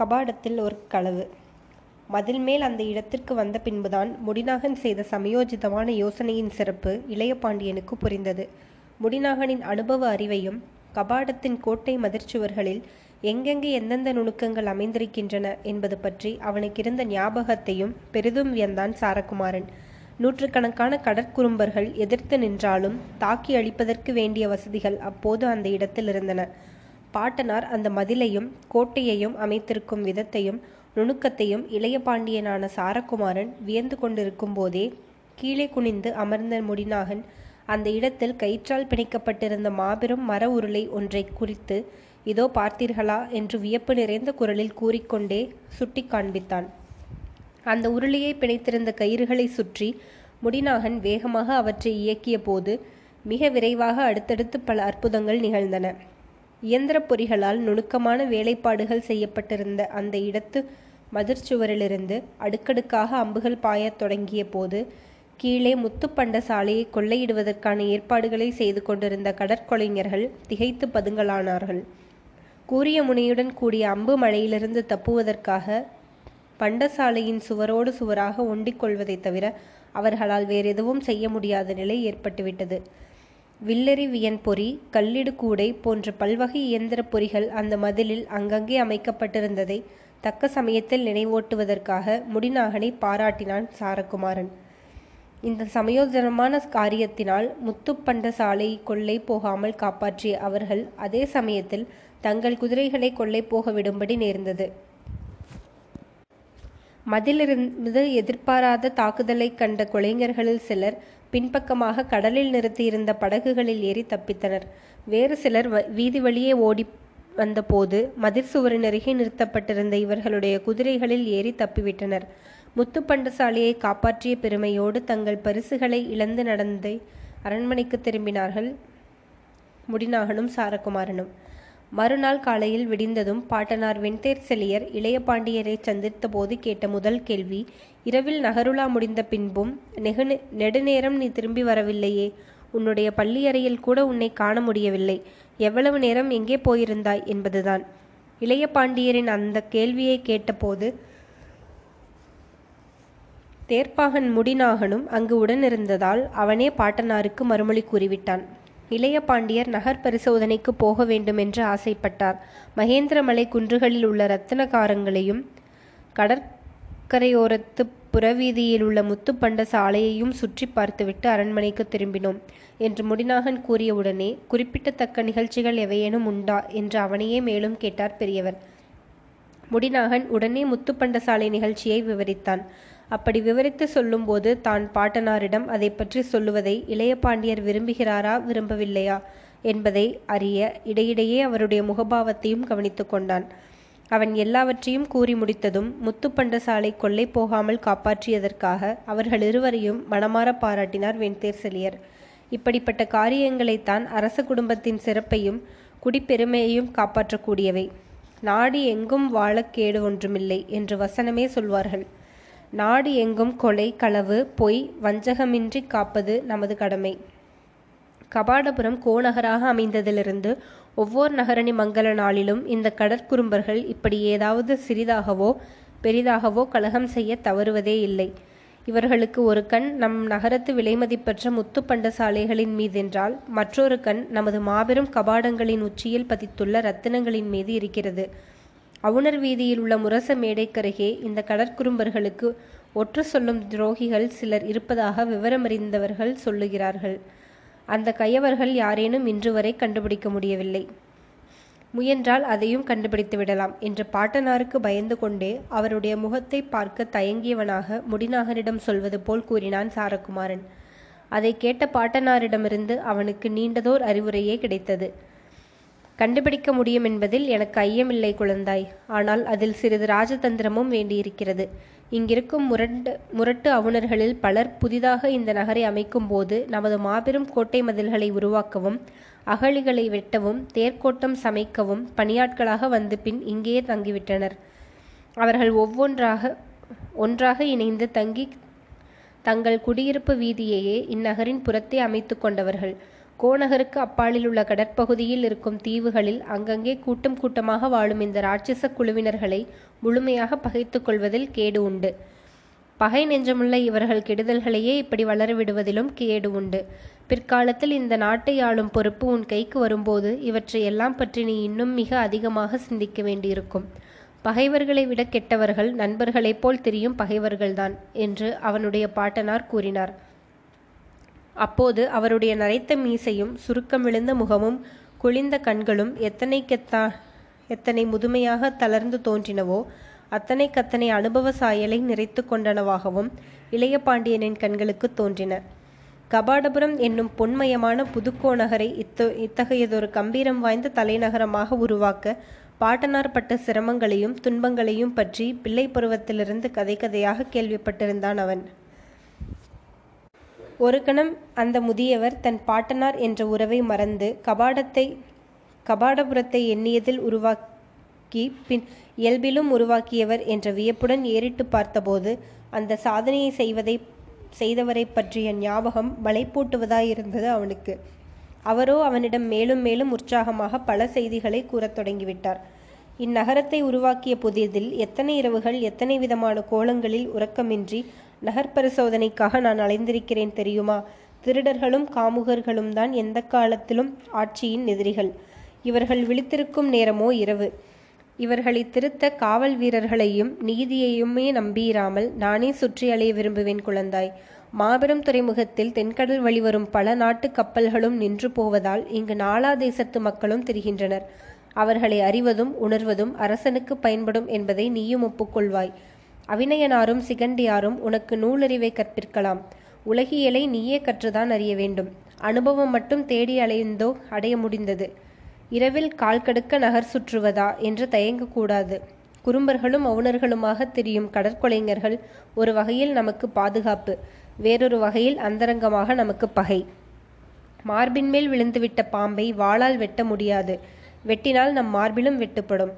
கபாடத்தில் ஒரு களவு. மதில் மேல் அந்த இடத்திற்கு வந்த பின்புதான் முடிநாகன் செய்த சமயோஜிதமான யோசனையின் சிறப்பு இளைய பாண்டியனுக்கு புரிந்தது. முடிநாகனின் அனுபவ அறிவையும் கபாடத்தின் கோட்டை மதிர்ச்சுவர்களில் எங்கெங்கே எந்தெந்த நுணுக்கங்கள் அமைந்திருக்கின்றன என்பது பற்றி அவனுக்கிருந்த ஞாபகத்தையும் பெரிதும் வியந்தான் சாரகுமாரன். நூற்றுக்கணக்கான கடற்குறும்பர்கள் எதிர்த்து நின்றாலும் தாக்கி அழிப்பதற்கு வேண்டிய வசதிகள் அப்போது அந்த இடத்தில் இருந்தன. பாட்டனார் அந்த மதிலையும் கோட்டையையும் அமைத்திருக்கும் விதத்தையும் நுணுக்கத்தையும் இளைய பாண்டியனான சாரகுமாரன் வியந்து கொண்டிருக்கும் போதே கீழே குனிந்து அமர்ந்த முடிநாகன் அந்த இடத்தில் கயிற்றால் பிணைக்கப்பட்டிருந்த மாபெரும் மர உருளை ஒன்றை குறித்து இதோ பார்த்தீர்களா? என்று வியப்பு நிறைந்த குரலில் கூறிக்கொண்டே சுட்டி காண்பித்தான். அந்த உருளையை பிணைத்திருந்த கயிறுகளை சுற்றி முடிநாகன் வேகமாக அவற்றை இயக்கிய போது மிக விரைவாக அடுத்தடுத்து பல அற்புதங்கள் நிகழ்ந்தன. இயந்திர பொறிகளால் நுணுக்கமான வேலைப்பாடுகள் செய்யப்பட்டிருந்த அந்த இடத்து மதிர்ச்சுவரிலிருந்து அடுக்கடுக்காக அம்புகள் பாயத் தொடங்கிய போது கீழே முத்துப்பண்ட சாலையை கொள்ளையிடுவதற்கான ஏற்பாடுகளை செய்து கொண்டிருந்த கடற்கொலைஞர்கள் திகைத்து பதுங்கலானார்கள். கூரிய முனையுடன் கூடிய அம்பு மழையிலிருந்து தப்புவதற்காக பண்டசாலையின் சுவரோடு சுவராக ஒண்டிக் கொள்வதைத் தவிர அவர்களால் வேறெதுவும் செய்ய முடியாத நிலை ஏற்பட்டுவிட்டது. வில்லெறி வியன்பொறி கல்லிடு கூடை போன்ற பல்வகை இயந்திர பொறிகள் அந்த மதிலில் அங்கங்கே அமைக்கப்பட்டிருந்ததை தக்க சமயத்தில் நினைவூட்டுவதற்காக முடிநாகனை பாராட்டினான் சாரகுமாரன். இந்த சமயோஜனமான காரியத்தினால் முத்துப்பண்ட சாலை கொள்ளை போகாமல் காப்பாற்றிய அவர்கள் அதே சமயத்தில் தங்கள் குதிரைகளை கொள்ளை போக விடும்படி நேர்ந்தது. மதிலிருந்து எதிர்பாராத தாக்குதலை கண்ட கொலைஞர்களில் சிலர் பின்பக்கமாக கடலில் நிறுத்தியிருந்த படகுகளில் ஏறி தப்பித்தனர். வேறு சிலர் வீதி வழியே ஓடி வந்தபோது மதிர் சுவரின் அருகே நிறுத்தப்பட்டிருந்த இவர்களுடைய குதிரைகளில் ஏறி தப்பிவிட்டனர். முத்துப்பண்டசாலையை காப்பாற்றிய பெருமையோடு தங்கள் பரிசுகளை இழந்து நடந்து அரண்மனைக்கு திரும்பினார்கள். முடிநாகனும் சாரகுமாரனும். மறுநாள் காலையில் விடிந்ததும் பாட்டனார் வெண்தேர் செலியர் இளைய பாண்டியரை சந்தித்த போது கேட்ட முதல் கேள்வி இரவில் நகருலா முடிந்த பின்பும் நெகு நெடுநேரம் நீ திரும்பி வரவில்லையே. உன்னுடைய பள்ளி அறையில் கூட உன்னை காண முடியவில்லை. எவ்வளவு நேரம் எங்கே போயிருந்தாய்? என்பதுதான். இளைய பாண்டியரின் அந்த கேள்வியை கேட்டபோது தேர்ப்பாகன் முடிநாகனும் அங்கு உடனிருந்ததால் அவனே பாட்டனாருக்கு மறுமொழி கூறிவிட்டான். இளைய பாண்டியர் நகர் பரிசோதனைக்கு போக வேண்டும் என்று ஆசைப்பட்டார் மகேந்திரமலை குன்றுகளில் உள்ள ரத்தினகாரங்களையும் கடற்கரையோரத்து புறவீதியில் உள்ள முத்துப்பண்ட சாலையையும் சுற்றி பார்த்துவிட்டு அரண்மனைக்கு திரும்பினோம் என்று முடிநாகன் கூறியவுடனே குறிப்பிடத்தக்க நிகழ்ச்சிகள் எவையேனும் உண்டா என்று அவனையே மேலும் கேட்டார் பெரியவர். முடிநாகன் உடனே முத்துப்பண்ட சாலை நிகழ்ச்சியை விவரித்தான். அப்படி விவரித்து சொல்லும்போது தான் பாட்டனாரிடம் அதை பற்றி சொல்லுவதை இளைய பாண்டியர் விரும்புகிறாரா விரும்பவில்லையா என்பதை அறிய இடையிடையே அவருடைய முகபாவத்தையும் கவனித்து கொண்டான். அவன் எல்லாவற்றையும் கூறி முடித்ததும் முத்துப்பண்டசாலை கொள்ளை போகாமல் காப்பாற்றியதற்காக அவர்கள் இருவரையும் மனமாற பாராட்டினார் வெண்தேர்செலியர் இப்படிப்பட்ட காரியங்களைத்தான் அரச குடும்பத்தின் சிறப்பையும் குடிப்பெருமையையும் காப்பாற்றக்கூடியவை. நாடு எங்கும் வாழக்கேடு ஒன்றுமில்லை என்று வசனமே சொல்வார்கள். நாடு எங்கும் கொலை களவு பொய் வஞ்சகமின்றி காப்பது நமது கடமை. கபாடபுரம் கோநகராக அமைந்ததிலிருந்து ஒவ்வொரு நகரணி மங்கள நாளிலும் இந்த கடற்குறும்பர்கள் இப்படி ஏதாவது சிறிதாகவோ பெரிதாகவோ கலகம் செய்ய தவறுவதே இல்லை. இவர்களுக்கு ஒரு கண் நம் நகரத்து விலைமதிப்பற்ற முத்துப்பண்ட சாலைகளின் மீதென்றால் மற்றொரு கண் நமது மாபெரும் கபாடங்களின் உச்சியில் பதித்துள்ள ரத்தினங்களின் மீது இருக்கிறது. அவுணர் வீதியில் உள்ள முரச மேடைக்கருகே இந்த கடற்குறும்பர்களுக்கு ஒற்று சொல்லும் துரோகிகள் சிலர் இருப்பதாக விவரமறிந்தவர்கள் சொல்லுகிறார்கள். அந்த கயவர்கள் யாரேனும் இன்று வரை கண்டுபிடிக்க முடியவில்லை. முயன்றால் அதையும் கண்டுபிடித்து விடலாம் என்று பாட்டனாருக்கு பயந்து கொண்டே அவருடைய முகத்தை பார்க்க தயங்கியவனாக முடிநாகனிடம் சொல்வது போல் கூறினான் சாரகுமாரன். அதை கேட்ட பாட்டனாரிடமிருந்து அவனுக்கு நீண்டதோர் அறிவுரையே கிடைத்தது. கண்டுபிடிக்க முடியும் என்பதில் எனக்கு ஐயமில்லை குழந்தாய். ஆனால் அதில் சிறிது ராஜதந்திரமும் வேண்டியிருக்கிறது. இங்கிருக்கும் முரண்டு முரட்டு அவுணர்களில் பலர் புதிதாக இந்த நகரை அமைக்கும் போது நமது மாபெரும் கோட்டை மதில்களை உருவாக்கவும் அகழிகளை வெட்டவும் தேர்க்கோட்டம் சமைக்கவும் பணியாட்களாக வந்து பின் இங்கேயே தங்கிவிட்டனர். அவர்கள் ஒவ்வொன்றாக ஒன்றாக இணைந்து தங்கி தங்கள் குடியிருப்பு வீதியையே இந்நகரின் புறத்தை அமைத்து கொண்டவர்கள். கோநகருக்கு அப்பாலில் உள்ள கடற்பகுதியில் இருக்கும் தீவுகளில் அங்கங்கே கூட்டம் கூட்டமாக வாழும் இந்த ராட்சச குழுவினர்களை முழுமையாக பகைத்துக் கொள்வதில் கேடு உண்டு. பகை நெஞ்சமுள்ள இவர்கள் கெடுதல்களையே இப்படி வளரவிடுவதிலும் கேடு உண்டு. பிற்காலத்தில் இந்த நாட்டை ஆளும் பொறுப்பு உன் கைக்கு வரும்போது இவற்றை எல்லாம் பற்றி நீ இன்னும் மிக அதிகமாக சிந்திக்க வேண்டியிருக்கும். பகைவர்களை விட கெட்டவர்கள் நண்பர்களைப் போல் திரியும் பகைவர்கள்தான் என்று அவனுடைய பாட்டனார் கூறினார். அப்போது அவருடைய நரைத்த மீசையும் சுருக்கம் விழுந்த முகமும் குளிந்த கண்களும் எத்தனைக்கெத்தா எத்தனை முதுமையாக தளர்ந்து தோன்றினவோ அத்தனை கத்தனை அனுபவ சாயலை நிறைத்து கொண்டனவாகவும் இளைய பாண்டியனின் கண்களுக்கு தோன்றின. கபாடபுரம் என்னும் பொன்மயமான புதுக்கோநகரை இத்த இத்தகையதொரு கம்பீரம் வாய்ந்த தலைநகரமாக உருவாக்க பாட்டனார் பட்ட சிரமங்களையும் துன்பங்களையும் பற்றி பிள்ளை பருவத்திலிருந்து கதை கதையாக கேள்விப்பட்டிருந்தான் அவன். ஒரு கணம் அந்த முதியவர் தன் பாட்டனார் என்ற உறவை மறந்து கபாடத்தை கபாடபுரத்தை எண்ணியதில் உருவாக்கி பின் இயல்பிலும் உருவாக்கியவர் என்ற வியப்புடன் ஏறிட்டு பார்த்தபோது அந்த சாதனையை செய்வதை செய்தவரை பற்றிய ஞாபகம் வலைப்பூட்டுவதாயிருந்தது அவனுக்கு. அவரோ அவனிடம் மேலும் மேலும் உற்சாகமாக பல செய்திகளை கூறத் தொடங்கிவிட்டார். இந்நகரத்தை உருவாக்கிய புதியதில் எத்தனை இரவுகள் எத்தனை விதமான கோலங்களில் உறக்கமின்றி நகர்பரிசோதனைக்காக நான் அலைந்திருக்கிறேன் தெரியுமா? திருடர்களும் காமுகர்களும் தான் எந்த காலத்திலும் ஆட்சியின் எதிரிகள். இவர்கள் விழித்திருக்கும் நேரமோ இரவு. இவர்களை திருத்த காவல் வீரர்களையும் நீதியையுமே நம்பியிராமல் நானே சுற்றி அலைய விரும்புவேன் குழந்தாய். மாபெரும் துறைமுகத்தில் தென்கடல் வழிவரும் பல நாட்டு கப்பல்களும் நின்று போவதால் இங்கு நாலா தேசத்து மக்களும் திரிகின்றனர். அவர்களை அறிவதும் உணர்வதும் அரசனுக்கு பயன்படும் என்பதை நீயும் ஒப்புக்கொள்வாய். அவிநயனாரும் சிகண்டியாரும் உனக்கு நூலறிவை கற்பிக்கலாம் உலகியலை நீயே கற்றுதான் அறிய வேண்டும். அனுபவம் மட்டும் தேடி அலைந்தோ அடைய முடிந்தது. இரவில் கால் கடுக்க நகர் சுற்றுவதா என்று தயங்கக்கூடாது. குறும்பர்களும் அவுணர்களுமாக திரியும் கடற்கொலைஞர்கள் ஒரு வகையில் நமக்கு பாதுகாப்பு. வேறொரு வகையில் அந்தரங்கமாக நமக்கு பகை. மார்பின் மேல் விழுந்துவிட்ட பாம்பை வாளால் வெட்ட முடியாது. வெட்டினால் நம் மார்பிலும் வெட்டுப்படும்.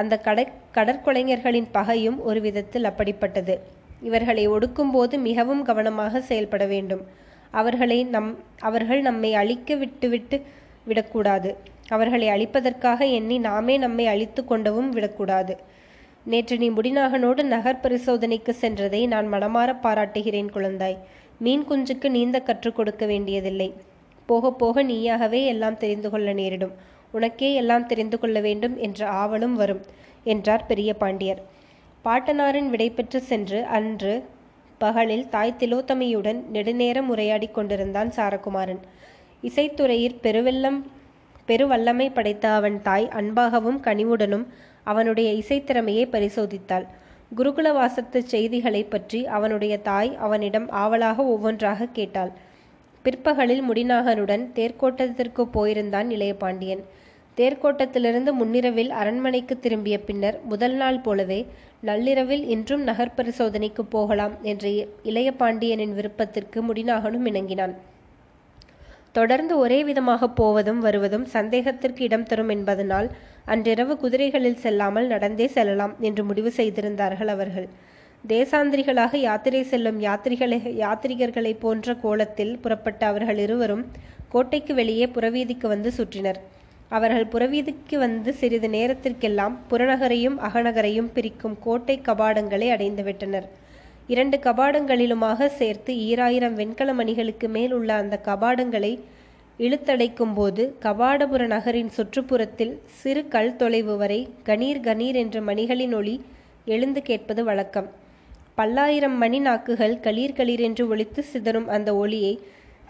அந்த கடை கடற்கொலைஞர்களின் பகையும் ஒரு விதத்தில் அப்படிப்பட்டது. இவர்களை ஒடுக்கும்போது மிகவும் கவனமாக செயல்பட வேண்டும். அவர்களை நம் அவர்கள் நம்மை அழிக்க விட்டுவிட்டு விடக்கூடாது. அவர்களை அழிப்பதற்காக எண்ணி நாமே நம்மை அழித்து கொண்டவும் விடக்கூடாது. நேற்று நீ முடிநாகனோடு நகர் பரிசோதனைக்கு சென்றதை நான் மனமாற பாராட்டுகிறேன் குழந்தாய். மீன் குஞ்சுக்கு நீந்த கற்றுக் கொடுக்க வேண்டியதில்லை. போக போக நீயாகவே எல்லாம் தெரிந்து கொள்ள நேரிடும். உனக்கே எல்லாம் தெரிந்து கொள்ள வேண்டும் என்ற ஆவலும் வரும் என்றார் பெரிய பாண்டியர். பாட்டனாரின் விடைபெற்று சென்று அன்று பகலில் தாய் திலோத்தமையுடன் நெடுநேரம் உரையாடி கொண்டிருந்தான் சாரகுமாரன். இசைத்துறையில் பெருவெல்லம் பெருவல்லமை படைத்த அவன் தாய் அன்பாகவும் கனிவுடனும் அவனுடைய இசைத்திறமையை பரிசோதித்தாள். குருகுல வாசத்து செய்திகளை பற்றி அவனுடைய தாய் அவனிடம் ஆவலாக ஒவ்வொன்றாக கேட்டாள். பிற்பகலில் முடிநாகனுடன் தேர்க்கோட்டத்திற்கு போயிருந்தான் இளைய பாண்டியன். தேர்க்கோட்டத்திலிருந்து முன்னிரவில் அரண்மனைக்கு திரும்பிய பின்னர் முதல் நாள் போலவே நள்ளிரவில் இன்றும் நகர் பரிசோதனைக்கு போகலாம் என்ற இளைய பாண்டியனின் விருப்பத்திற்கு முடிநாகனும் இணங்கினான். தொடர்ந்து ஒரே விதமாக போவதும் வருவதும் சந்தேகத்திற்கு இடம் தரும் என்பதனால் அன்றிரவு குதிரைகளில் செல்லாமல் நடந்தே செல்லலாம் என்று முடிவு செய்திருந்தார்கள் அவர்கள். தேசாந்திரிகளாக யாத்திரை செல்லும் யாத்திரிகளை யாத்திரிகர்களைப் போன்ற கோலத்தில் புறப்பட்ட அவர்கள் இருவரும் கோட்டைக்கு வெளியே புறவீதிக்கு வந்து சுற்றினர். அவர்கள் புறவீதிக்கு வந்து சிறிது நேரத்திற்கெல்லாம் புறநகரையும் அகநகரையும் பிரிக்கும் கோட்டை கபாடங்களை அடைந்துவிட்டனர். இரண்டு கபாடங்களிலுமாக சேர்த்து ஈராயிரம் வெண்கல மணிகளுக்கு மேல் உள்ள அந்த கபாடங்களை இழுத்தடைக்கும் போது கபாடபுர நகரின் சுற்றுப்புறத்தில் சிறு கல் தொலைவு வரை கணீர் கணீர் என்ற மணிகளின் ஒளி எழுந்து கேட்பது வழக்கம். பல்லாயிரம் மணி நாக்குகள் களீர் களீர் என்று ஒழித்து சிதறும் அந்த ஒளியை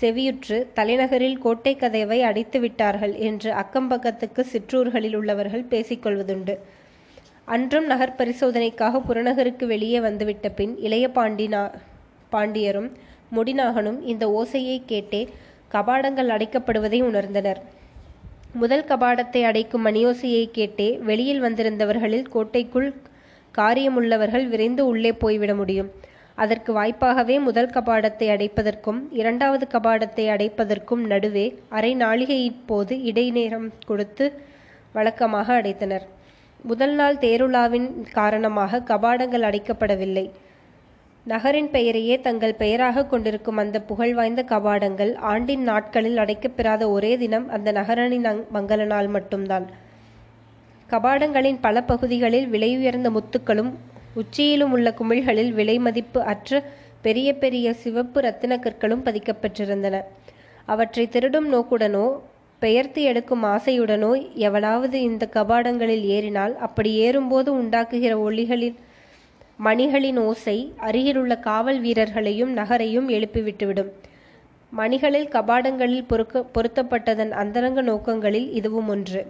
செவியுற்று தலைநகரில் கோட்டை கதவை அடைத்து விட்டார்கள் என்று அக்கம்பக்கத்துக்கு சிற்றூர்களில் உள்ளவர்கள் பேசிக்கொள்வதுண்டு அன்றும் நகர் பரிசோதனைக்காக புறநகருக்கு வெளியே வந்துவிட்ட பின் இளைய பாண்டினா பாண்டியரும் முடிநாகனும் இந்த ஓசையை கேட்டே கபாடங்கள் அடைக்கப்படுவதை உணர்ந்தனர். முதல் கபாடத்தை அடைக்கும் மணியோசையை கேட்டே வெளியில் வந்திருந்தவர்களில் கோட்டைக்குள் காரியமுள்ளவர்கள் விரைந்து உள்ளே போய்விட முடியும். அதற்கு வாய்ப்பாகவே முதல் கபாடத்தை அடைப்பதற்கும் இரண்டாவது கபாடத்தை அடைப்பதற்கும் நடுவே அரை நாளிகை இப்போது இடைநேரம் கொடுத்து வழக்கமாக அடைத்தனர். முதல் நாள் தேருலாவின் காரணமாக கபாடங்கள் அடைக்கப்படவில்லை. நகரின் பெயரையே தங்கள் பெயராக கொண்டிருக்கும் அந்த புகழ்வாய்ந்த கபாடங்கள் ஆண்டின் நாட்களில் அடைக்கப்பெறாத ஒரே தினம் அந்த நகரனின் மங்கள நாள் மட்டும்தான். கபாடங்களின் பல பகுதிகளில் விலையுயர்ந்த முத்துக்களும் உச்சியிலும் உள்ள குமிழ்களில் விலை மதிப்பு அற்ற பெரிய பெரிய சிவப்பு இரத்தின கற்களும் பதிக்கப்பட்டிருந்தன அவற்றை திருடும் நோக்குடனோ பெயர்த்து எடுக்கும் ஆசையுடனோ எவனாவது இந்த கபாடங்களில் ஏறினால் அப்படி ஏறும்போது உண்டாக்குகிற ஒளிகளின் மணிகளின் ஓசை அருகிலுள்ள காவல் வீரர்களையும் நகரையும் எழுப்பிவிட்டுவிடும். மணிகளில் கபாடங்களில் பொறுக்க பொருத்தப்பட்டதன் அந்தரங்க நோக்கங்களில் இதுவும் ஒன்று.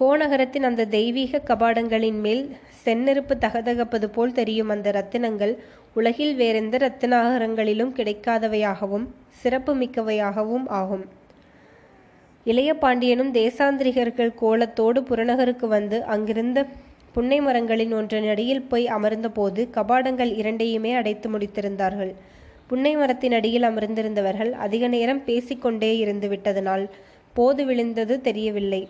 கோநகரத்தின் அந்த தெய்வீக கபாடங்களின் மேல் செந்நெருப்பு தகதகப்பது போல் தெரியும் அந்த ரத்தினங்கள். உலகில் வேறெந்த ரத்தினாகரங்களிலும் கிடைக்காதவையாகவும் சிறப்பு மிக்கவையாகவும் ஆகும். இளைய பாண்டியனும் தேசாந்திரிகர்கள் கோலத்தோடு புறநகருக்கு வந்து அங்கிருந்த புன்னை மரங்களின் ஒன்றின் அடியில் போய் அமர்ந்தபோது கபாடங்கள் இரண்டையுமே அடைத்து முடித்திருந்தார்கள். புன்னை மரத்தின் அடியில் அமர்ந்திருந்தவர்கள் அதிக நேரம் பேசிக்கொண்டே இருந்து விட்டதனால் போது விழுந்தது தெரியவில்லை.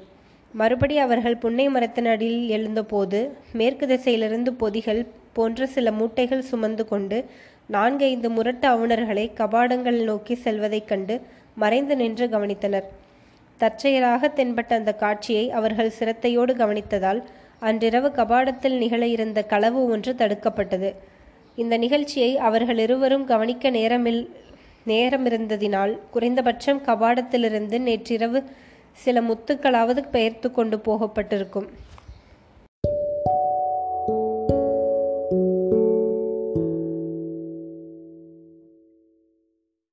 மறுபடி அவர்கள் புன்னை மரத்தின் அடியில் எழுந்தபோது மேற்கு திசையிலிருந்து பொதிகள் போன்ற சில மூட்டைகள் சுமந்து கொண்டு நான்கைந்து முரட்டு அவுணர்களை கபாடங்கள் நோக்கி செல்வதைக் கண்டு மறைந்து நின்று கவனித்தனர். தற்செயலாக தென்பட்ட அந்த காட்சியை அவர்கள் சிரத்தையோடு கவனித்ததால் அன்றிரவு கபாடத்தில் நிகழ இருந்த களவு ஒன்று தடுக்கப்பட்டது. இந்த நிகழ்ச்சியை அவர்கள் இருவரும் கவனிக்க நேரமில் நேரமிருந்ததினால் குறைந்தபட்சம் கபாடத்திலிருந்து நேற்றிரவு சில முத்துக்களாவது பெயர்த்து கொண்டு போகப்பட்டிருக்கும்.